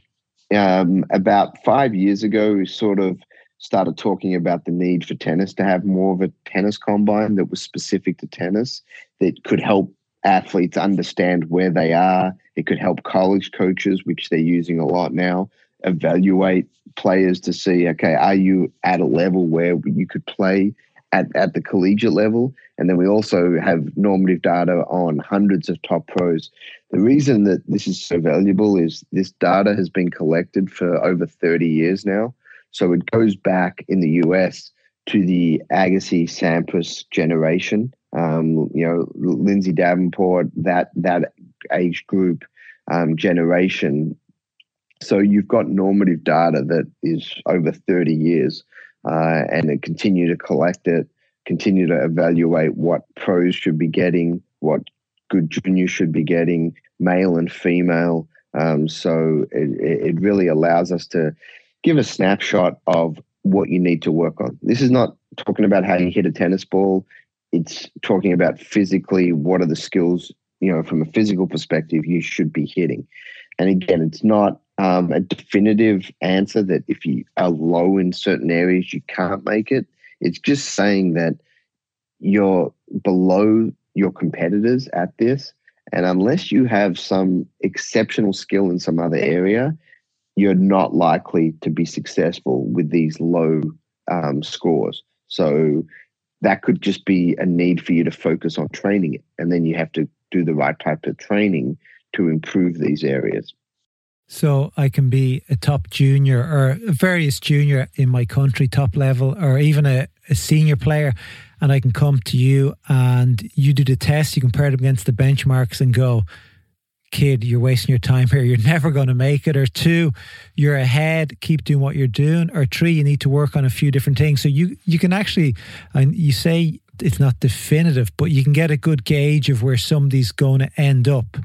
um, about five years ago, we sort of started talking about the need for tennis to have more of a tennis combine that was specific to tennis that could help athletes understand where they are. It could help college coaches, which they're using a lot now, evaluate players to see, okay, are you at a level where you could play at, at the collegiate level. And then we also have normative data on hundreds of top pros. The reason that this is so valuable is this data has been collected for over 30 years now. So it goes back in the US to the Agassi Sampras generation. Um, you know, Lindsay Davenport, that that age group um, generation. So you've got normative data that is over 30 years uh, and continue to collect it, continue to evaluate what pros should be getting, what good juniors should be getting, male and female. Um, so it, it really allows us to give a snapshot of what you need to work on. This is not talking about how you hit a tennis ball. It's talking about physically what are the skills, you know, from a physical perspective you should be hitting. And again, it's not um, a definitive answer that if you are low in certain areas, you can't make it. It's just saying that you're below your competitors at this. And unless you have some exceptional skill in some other area, you're not likely to be successful with these low um, scores. So that could just be a need for you to focus on training it. And then you have to do the right type of training to improve these areas. So I can be a top junior or a various junior in my country, top level, or even a, a senior player, and I can come to you and you do the test, you compare them against the benchmarks and go, kid, you're wasting your time here. You're never going to make it. Or two, you're ahead. Keep doing what you're doing. Or three, you need to work on a few different things. So you you can actually, and you say it's not definitive, but you can get a good gauge of where somebody's going to end up.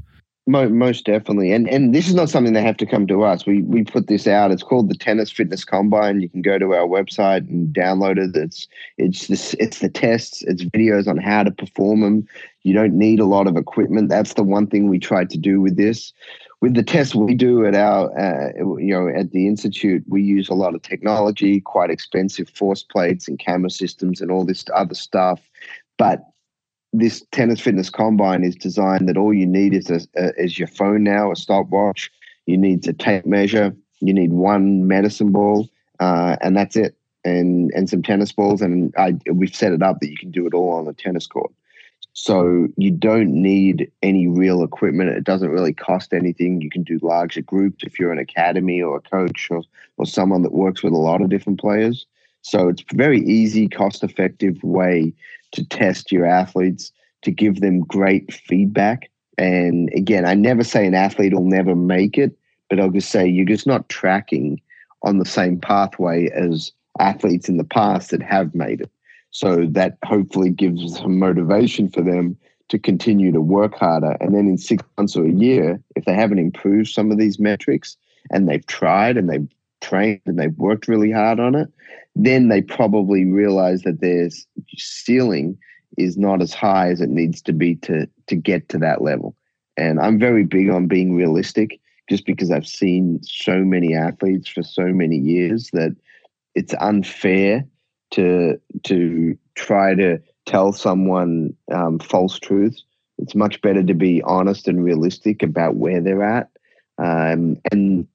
Most definitely, and and this is not something they have to come to us. We we put this out. It's called the Tennis Fitness Combine. You can go to our website and download it. It's it's this it's the tests. It's videos on how to perform them. You don't need a lot of equipment. That's the one thing we tried to do with this. With the tests we do at our uh, you know at the institute, we use a lot of technology, quite expensive force plates and camera systems and all this other stuff. But this tennis fitness combine is designed that all you need is a, a, is your phone now, a stopwatch. You need a tape measure. You need one medicine ball, uh, and that's it. And and some tennis balls, and I we've set it up that you can do it all on a tennis court. So you don't need any real equipment. It doesn't really cost anything. You can do larger groups if you're an academy or a coach or, or someone that works with a lot of different players. So it's a very easy, cost effective way to test your athletes, to give them great feedback. And again, I never say an athlete will never make it, but I'll just say you're just not tracking on the same pathway as athletes in the past that have made it. So that hopefully gives some motivation for them to continue to work harder. And then in six months or a year, if they haven't improved some of these metrics and they've tried and they've trained and they've worked really hard on it, then they probably realize that their ceiling is not as high as it needs to be to to get to that level. And I'm very big on being realistic just because I've seen so many athletes for so many years that it's unfair to to try to tell someone um, false truths. It's much better to be honest and realistic about where they're at. Um, and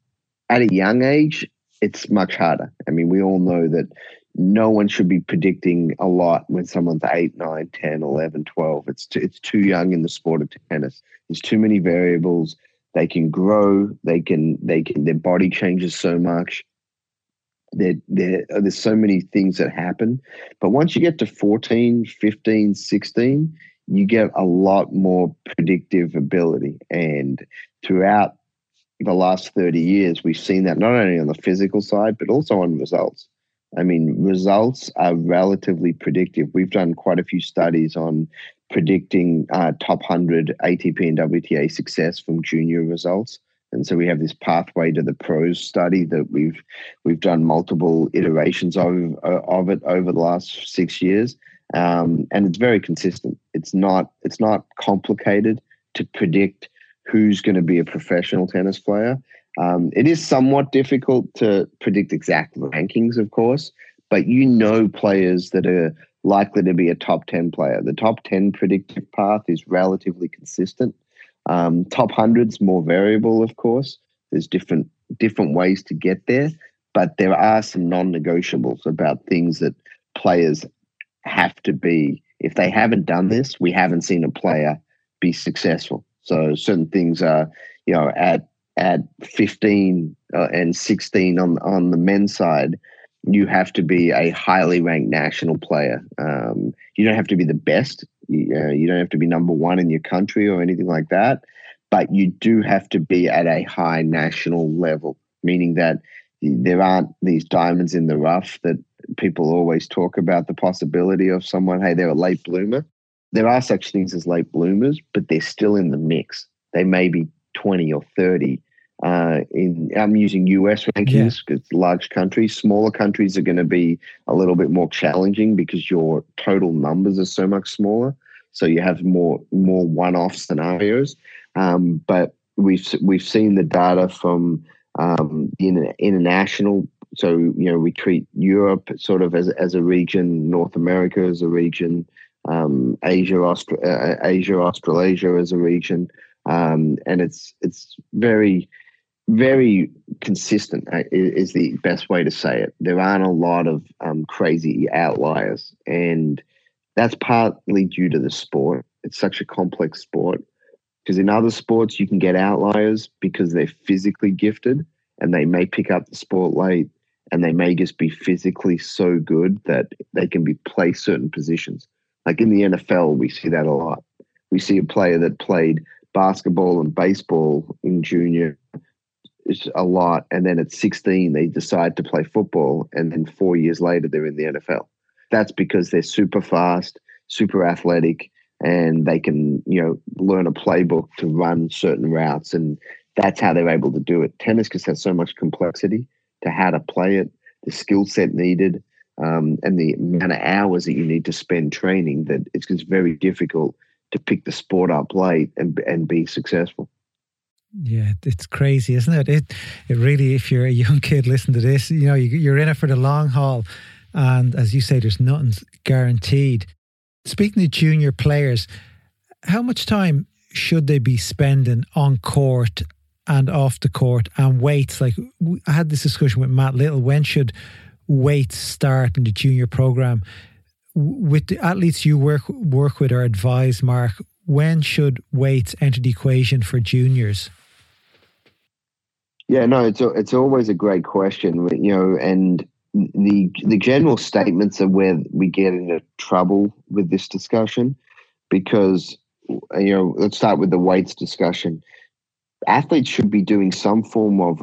at a young age, it's much harder. I mean, we all know that no one should be predicting a lot when someone's 8, 9, 10, 11, 12. It's too, it's too young in the sport of tennis. There's too many variables. They can grow. They can they can their body changes so much there, there, uh, there's so many things that happen. But once you get to 14, 15, 16, you get a lot more predictive ability. And throughout the last 30 years, we've seen that not only on the physical side, but also on results. I mean, results are relatively predictive. We've done quite a few studies on predicting uh, top 100 ATP and WTA success from junior results. And so we have this pathway to the pros study that we've we've done multiple iterations of of it over the last six years, um, and it's very consistent. It's not it's not complicated to predict who's going to be a professional tennis player. Um, it is somewhat difficult to predict exact rankings, of course, but you know players that are likely to be a top 10 player. The top 10 predictive path is relatively consistent. Um, top hundreds more variable, of course. There's different different ways to get there, but there are some non-negotiables about things that players have to be. If they haven't done this, we haven't seen a player be successful. So certain things are, you know, at at 15 uh, and 16 on on the men's side, you have to be a highly ranked national player. Um, you don't have to be the best. You, uh, you don't have to be number one in your country or anything like that, but you do have to be at a high national level, meaning that there aren't these diamonds in the rough that people always talk about the possibility of someone, hey, they're a late bloomer. There are such things as late bloomers, but they're still in the mix. They may be 20 or 30 uh, in I'm using US rankings because yeah. large countries, smaller countries are going to be a little bit more challenging because your total numbers are so much smaller. So you have more more one-off scenarios. Um, but we've we've seen the data from um, in, international. So you know we treat Europe sort of as as a region, North America as a region, um, Asia, Austra- uh, Asia, Australasia as a region, um, and it's it's very very consistent uh, is the best way to say it. There aren't a lot of um, crazy outliers, and that's partly due to the sport. It's such a complex sport because in other sports you can get outliers because they're physically gifted and they may pick up the sport late and they may just be physically so good that they can be play certain positions. Like in the NFL, we see that a lot. We see a player that played basketball and baseball in junior a lot. And then at 16, they decide to play football. And then four years later, they're in the NFL. That's because they're super fast, super athletic, and they can, you know, learn a playbook to run certain routes. And that's how they're able to do it. Tennis just has so much complexity to how to play it, the skill set needed, um, and the amount of hours that you need to spend training that it's just very difficult to pick the sport up late and, and be successful. Yeah, it's crazy, isn't it? It it really, if you're a young kid, listen to this. You know, you, are in it for the long haul, and as you say, there's nothing guaranteed. Speaking of junior players, how much time should they be spending on court and off the court and weights. Like I had this discussion with Matt Little. When should weights start in the junior program? With the athletes you work work with or advise, Mark, when should weights enter the equation for juniors? Yeah, no, it's a, it's always a great question, you know, and the the general statements are where we get into trouble with this discussion because you know, let's start with the weights discussion. Athletes should be doing some form of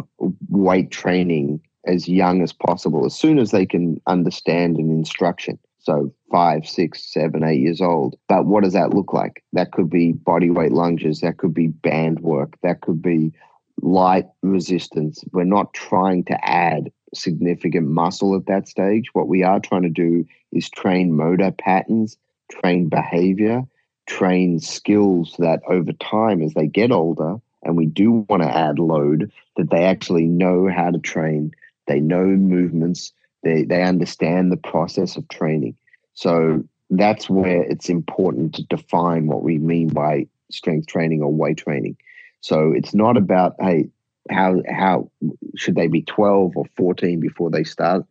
weight training as young as possible, as soon as they can understand an instruction. So five, six, seven, eight years old. But what does that look like? That could be body weight lunges. That could be band work. That could be light resistance. We're not trying to add significant muscle at that stage. What we are trying to do is train motor patterns, train behavior, train skills that over time, as they get older, and we do want to add load, that they actually know how to train. They know movements. They, they understand the process of training. So that's where it's important to define what we mean by strength training or weight training. So it's not about hey how how should they be 12 or 14 before they start.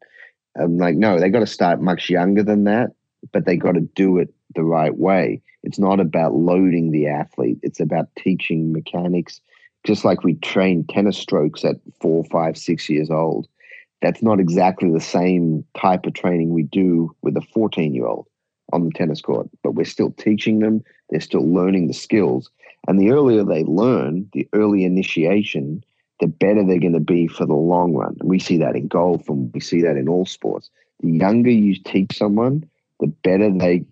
I'm like no, they got to start much younger than that, but they got to do it the right way. It's not about loading the athlete. It's about teaching mechanics, just like we train tennis strokes at four, five, six years old. That's not exactly the same type of training we do with a 14 year old on the tennis court, but we're still teaching them. They're still learning the skills. And the earlier they learn, the early initiation, the better they're going to be for the long run. And we see that in golf and we see that in all sports. The younger you teach someone, the better they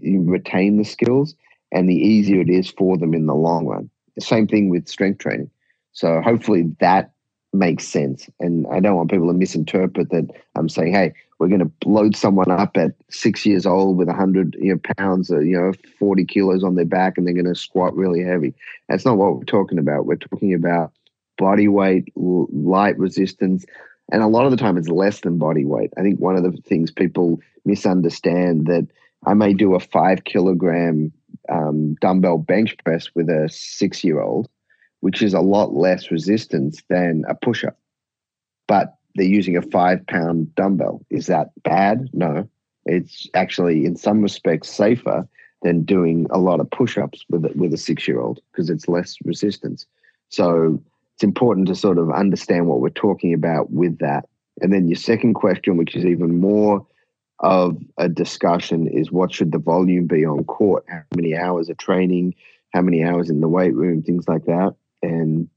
retain the skills and the easier it is for them in the long run. The same thing with strength training. So hopefully that makes sense. And I don't want people to misinterpret that I'm saying, hey, we're going to load someone up at six years old with 100 you know, pounds, or, you know, 40 kilos on their back, and they're going to squat really heavy. That's not what we're talking about. We're talking about body weight, light resistance, and a lot of the time it's less than body weight. I think one of the things people misunderstand that I may do a five kilogram um, dumbbell bench press with a six year old which is a lot less resistance than a push up. But they're using a five pound dumbbell. Is that bad? No. It's actually, in some respects, safer than doing a lot of push ups with, with a six year old because it's less resistance. So it's important to sort of understand what we're talking about with that. And then your second question, which is even more of a discussion, is what should the volume be on court? How many hours of training? How many hours in the weight room? Things like that and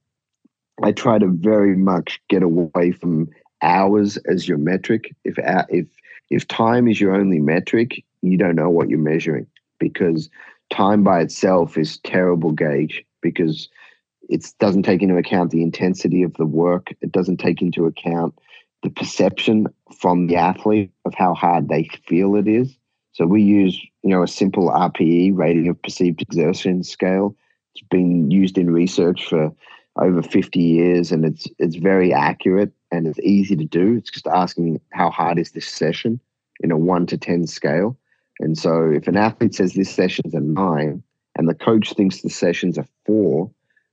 I try to very much get away from hours as your metric. If uh, if if time is your only metric, you don't know what you're measuring because time by itself is terrible gauge because it doesn't take into account the intensity of the work. It doesn't take into account the perception from the athlete of how hard they feel it is. So we use, you know, a simple RPE rating of perceived exertion scale it's been used in research for over 50 years and it's it's very accurate and it's easy to do. It's just asking how hard is this session in a 1 to 10 scale. And so if an athlete says this session's a 9 and the coach thinks the session's a 4,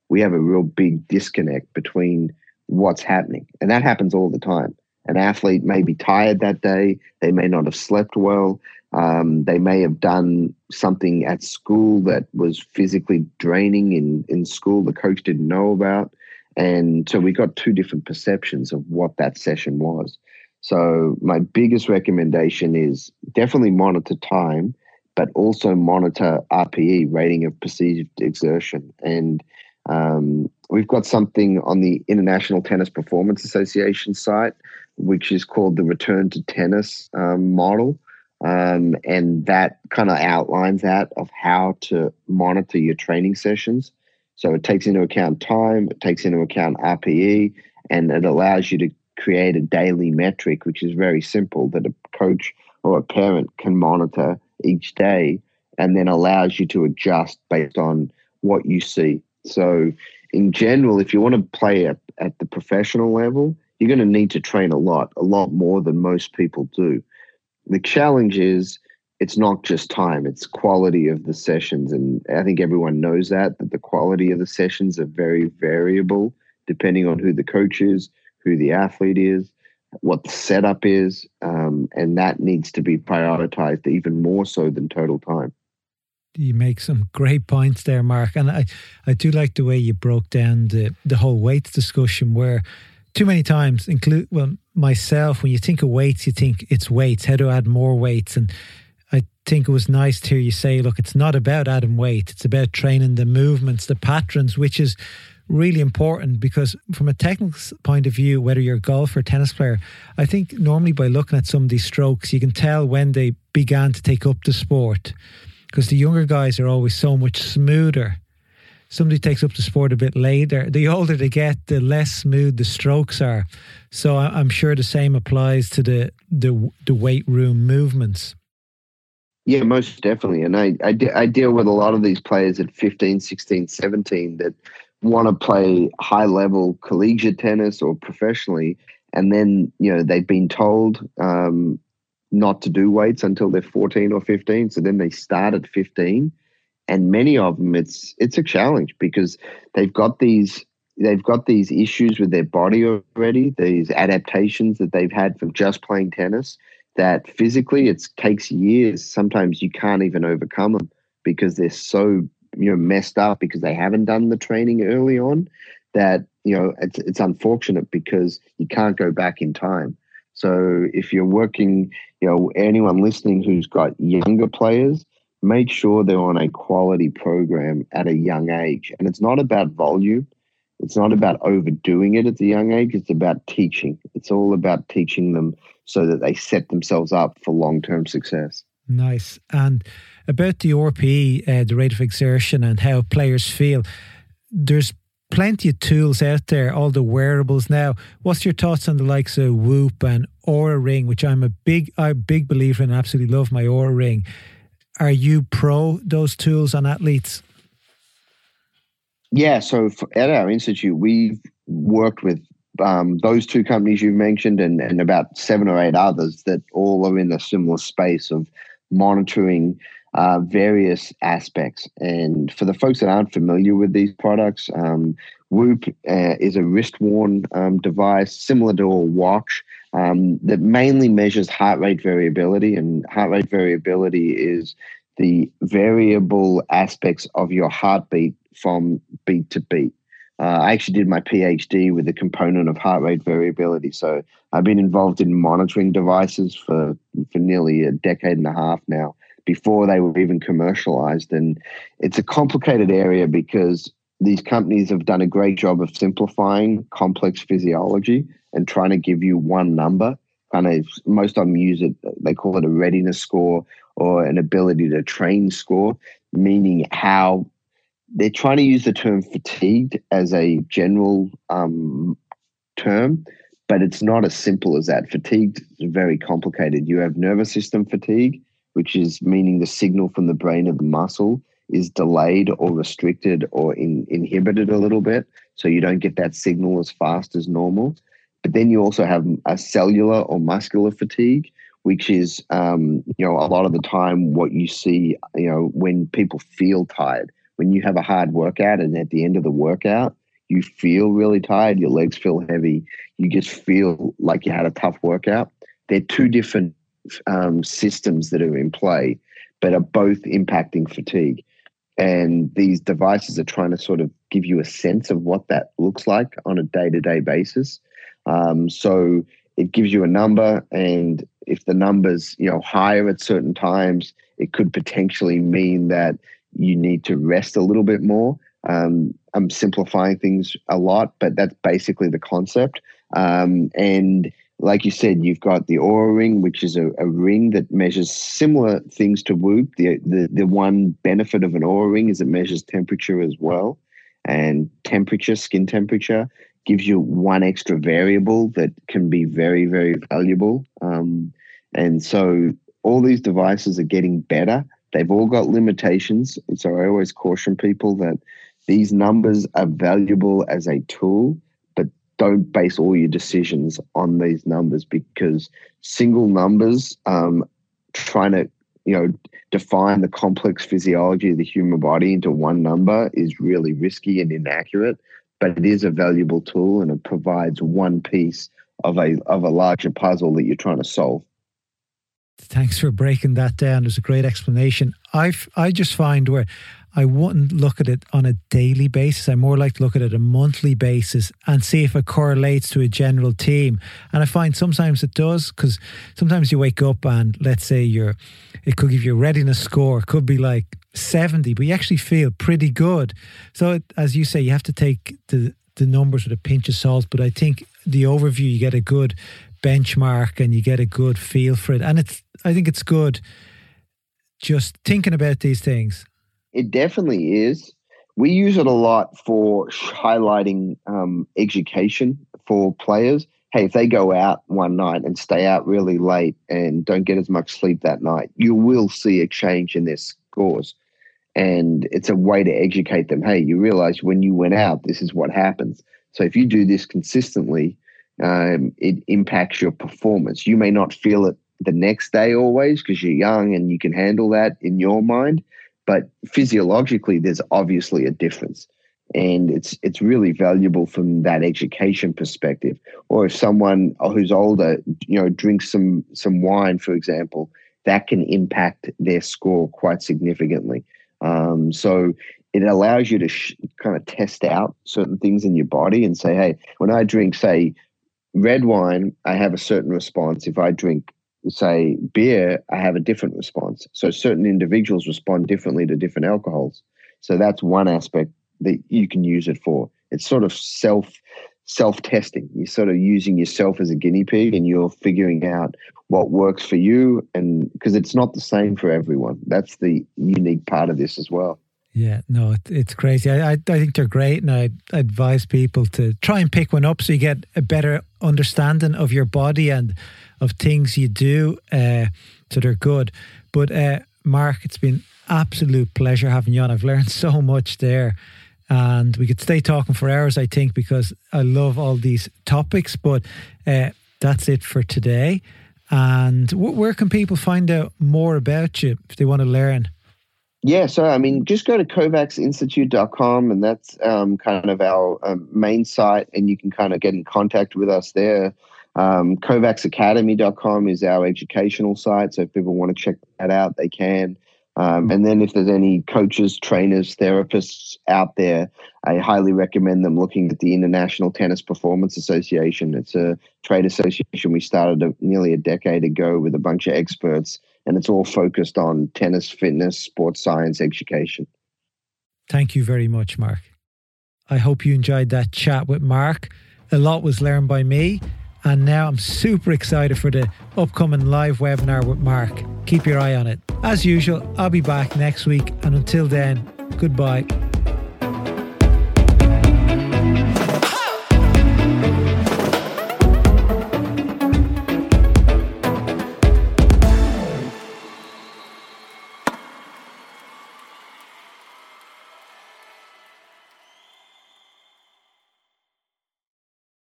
we have a real big disconnect between what's happening. And that happens all the time. An athlete may be tired that day, they may not have slept well, um, they may have done something at school that was physically draining in, in school the coach didn't know about. And so we got two different perceptions of what that session was. So my biggest recommendation is definitely monitor time, but also monitor RPE, rating of perceived exertion. And um, we've got something on the International Tennis Performance Association site, which is called the Return to Tennis um, model. Um, and that kind of outlines that of how to monitor your training sessions. So it takes into account time, it takes into account RPE, and it allows you to create a daily metric, which is very simple that a coach or a parent can monitor each day and then allows you to adjust based on what you see. So, in general, if you want to play at, at the professional level, you're going to need to train a lot, a lot more than most people do the challenge is it's not just time it's quality of the sessions and i think everyone knows that that the quality of the sessions are very variable depending on who the coach is, who the athlete is, what the setup is, um, and that needs to be prioritized even more so than total time. You make some great points there, Mark, and I, I do like the way you broke down the the whole weights discussion. Where too many times, include well myself, when you think of weights, you think it's weights. How to add more weights, and I think it was nice to hear you say, look, it's not about adding weight; it's about training the movements, the patterns, which is really important because from a technical point of view, whether you're a golfer or tennis player, I think normally by looking at some of these strokes, you can tell when they began to take up the sport because the younger guys are always so much smoother. Somebody takes up the sport a bit later. The older they get, the less smooth the strokes are. So I'm sure the same applies to the the, the weight room movements. Yeah, most definitely. And I, I, I, deal with a lot of these players at 15, 16, 17 that want to play high level collegiate tennis or professionally, and then you know they've been told um, not to do weights until they're 14 or 15. So then they start at 15, and many of them it's it's a challenge because they've got these they've got these issues with their body already, these adaptations that they've had from just playing tennis. That physically it takes years. Sometimes you can't even overcome them because they're so you know messed up because they haven't done the training early on that you know it's it's unfortunate because you can't go back in time so if you're working you know anyone listening who's got younger players make sure they're on a quality program at a young age and it's not about volume it's not about overdoing it at a young age it's about teaching it's all about teaching them so that they set themselves up for long-term success Nice. And about the RPE, uh, the rate of exertion, and how players feel, there's plenty of tools out there, all the wearables now. What's your thoughts on the likes of Whoop and Oura Ring, which I'm a big, a big believer in. Absolutely love my Oura Ring. Are you pro those tools on athletes? Yeah. So at our institute, we've worked with um, those two companies you mentioned and, and about seven or eight others that all are in a similar space of monitoring uh, various aspects. And for the folks that aren't familiar with these products, um, Whoop uh, is a wrist worn um, device similar to a watch um, that mainly measures heart rate variability. And heart rate variability is the variable aspects of your heartbeat from beat to beat. Uh, I actually did my PhD with the component of heart rate variability. So I've been involved in monitoring devices for, for nearly a decade and a half now, before they were even commercialized. And it's a complicated area because these companies have done a great job of simplifying complex physiology and trying to give you one number. Kind of most of them use it, they call it a readiness score or an ability to train score, meaning how they're trying to use the term fatigued as a general um, term, but it's not as simple as that. Fatigued is very complicated. You have nervous system fatigue, which is meaning the signal from the brain of the muscle is delayed or restricted or in, inhibited a little bit. So you don't get that signal as fast as normal. But then you also have a cellular or muscular fatigue, which is, um, you know, a lot of the time what you see, you know, when people feel tired when you have a hard workout and at the end of the workout, you feel really tired, your legs feel heavy, you just feel like you had a tough workout. They're two different um, systems that are in play, but are both impacting fatigue. And these devices are trying to sort of give you a sense of what that looks like on a day to day basis. Um, so it gives you a number, and if the number's you know higher at certain times, it could potentially mean that you need to rest a little bit more. Um, I'm simplifying things a lot, but that's basically the concept. Um, and like you said, you've got the Oura Ring, which is a, a, ring that measures similar things to Whoop. The, the the one benefit of an Oura Ring is it measures temperature as well, and temperature, skin temperature, gives you one extra variable that can be very very valuable. Um, and so all these devices are getting better They've all got limitations. So I always caution people that these numbers are valuable as a tool, but don't base all your decisions on these numbers because single numbers, um, trying to you know define the complex physiology of the human body into one number is really risky and inaccurate. But it is a valuable tool and it provides one piece of a of a larger puzzle that you're trying to solve. Thanks for breaking that down. There's a great explanation. I I just find where I wouldn't look at it on a daily basis. I more like to look at it a monthly basis and see if it correlates to a general team. And I find sometimes it does because sometimes you wake up and let's say you're, it could give you a readiness score. It could be like 70, but you actually feel pretty good. So it, as you say, you have to take the, the numbers with a pinch of salt. But I think the overview, you get a good benchmark and you get a good feel for it. And it's, I think it's good just thinking about these things it definitely is. We use it a lot for highlighting um, education for players. Hey, if they go out one night and stay out really late and don't get as much sleep that night, you will see a change in their scores. And it's a way to educate them. Hey, you realize when you went out, this is what happens. So if you do this consistently, um, it impacts your performance. You may not feel it the next day always because you're young and you can handle that in your mind, but physiologically there's obviously a difference and it's it's really valuable from that education perspective or if someone who's older you know drinks some some wine for example that can impact their score quite significantly um, so it allows you to sh- kind of test out certain things in your body and say hey when i drink say red wine i have a certain response if i drink say beer, I have a different response. So certain individuals respond differently to different alcohols. So that's one aspect that you can use it for. It's sort of self self testing. You're sort of using yourself as a guinea pig and you're figuring out what works for you and because it's not the same for everyone. That's the unique part of this as well. Yeah, no, it, it's crazy. I, I, I think they're great, and I advise people to try and pick one up so you get a better understanding of your body and of things you do. Uh, so they're good. But uh, Mark, it's been absolute pleasure having you on. I've learned so much there, and we could stay talking for hours. I think because I love all these topics. But uh, that's it for today. And w- where can people find out more about you if they want to learn? Yeah, so I mean, just go to kovacsinstitute.com and that's um, kind of our um, main site, and you can kind of get in contact with us there. Um, kovacsacademy.com is our educational site, so if people want to check that out, they can. Um, and then if there's any coaches, trainers, therapists out there, I highly recommend them looking at the International Tennis Performance Association. It's a trade association we started a, nearly a decade ago with a bunch of experts and it's all focused on tennis, fitness, sports science, education. Thank you very much, Mark. I hope you enjoyed that chat with Mark. A lot was learned by me, and now I'm super excited for the upcoming live webinar with Mark. Keep your eye on it. As usual, I'll be back next week, and until then, goodbye.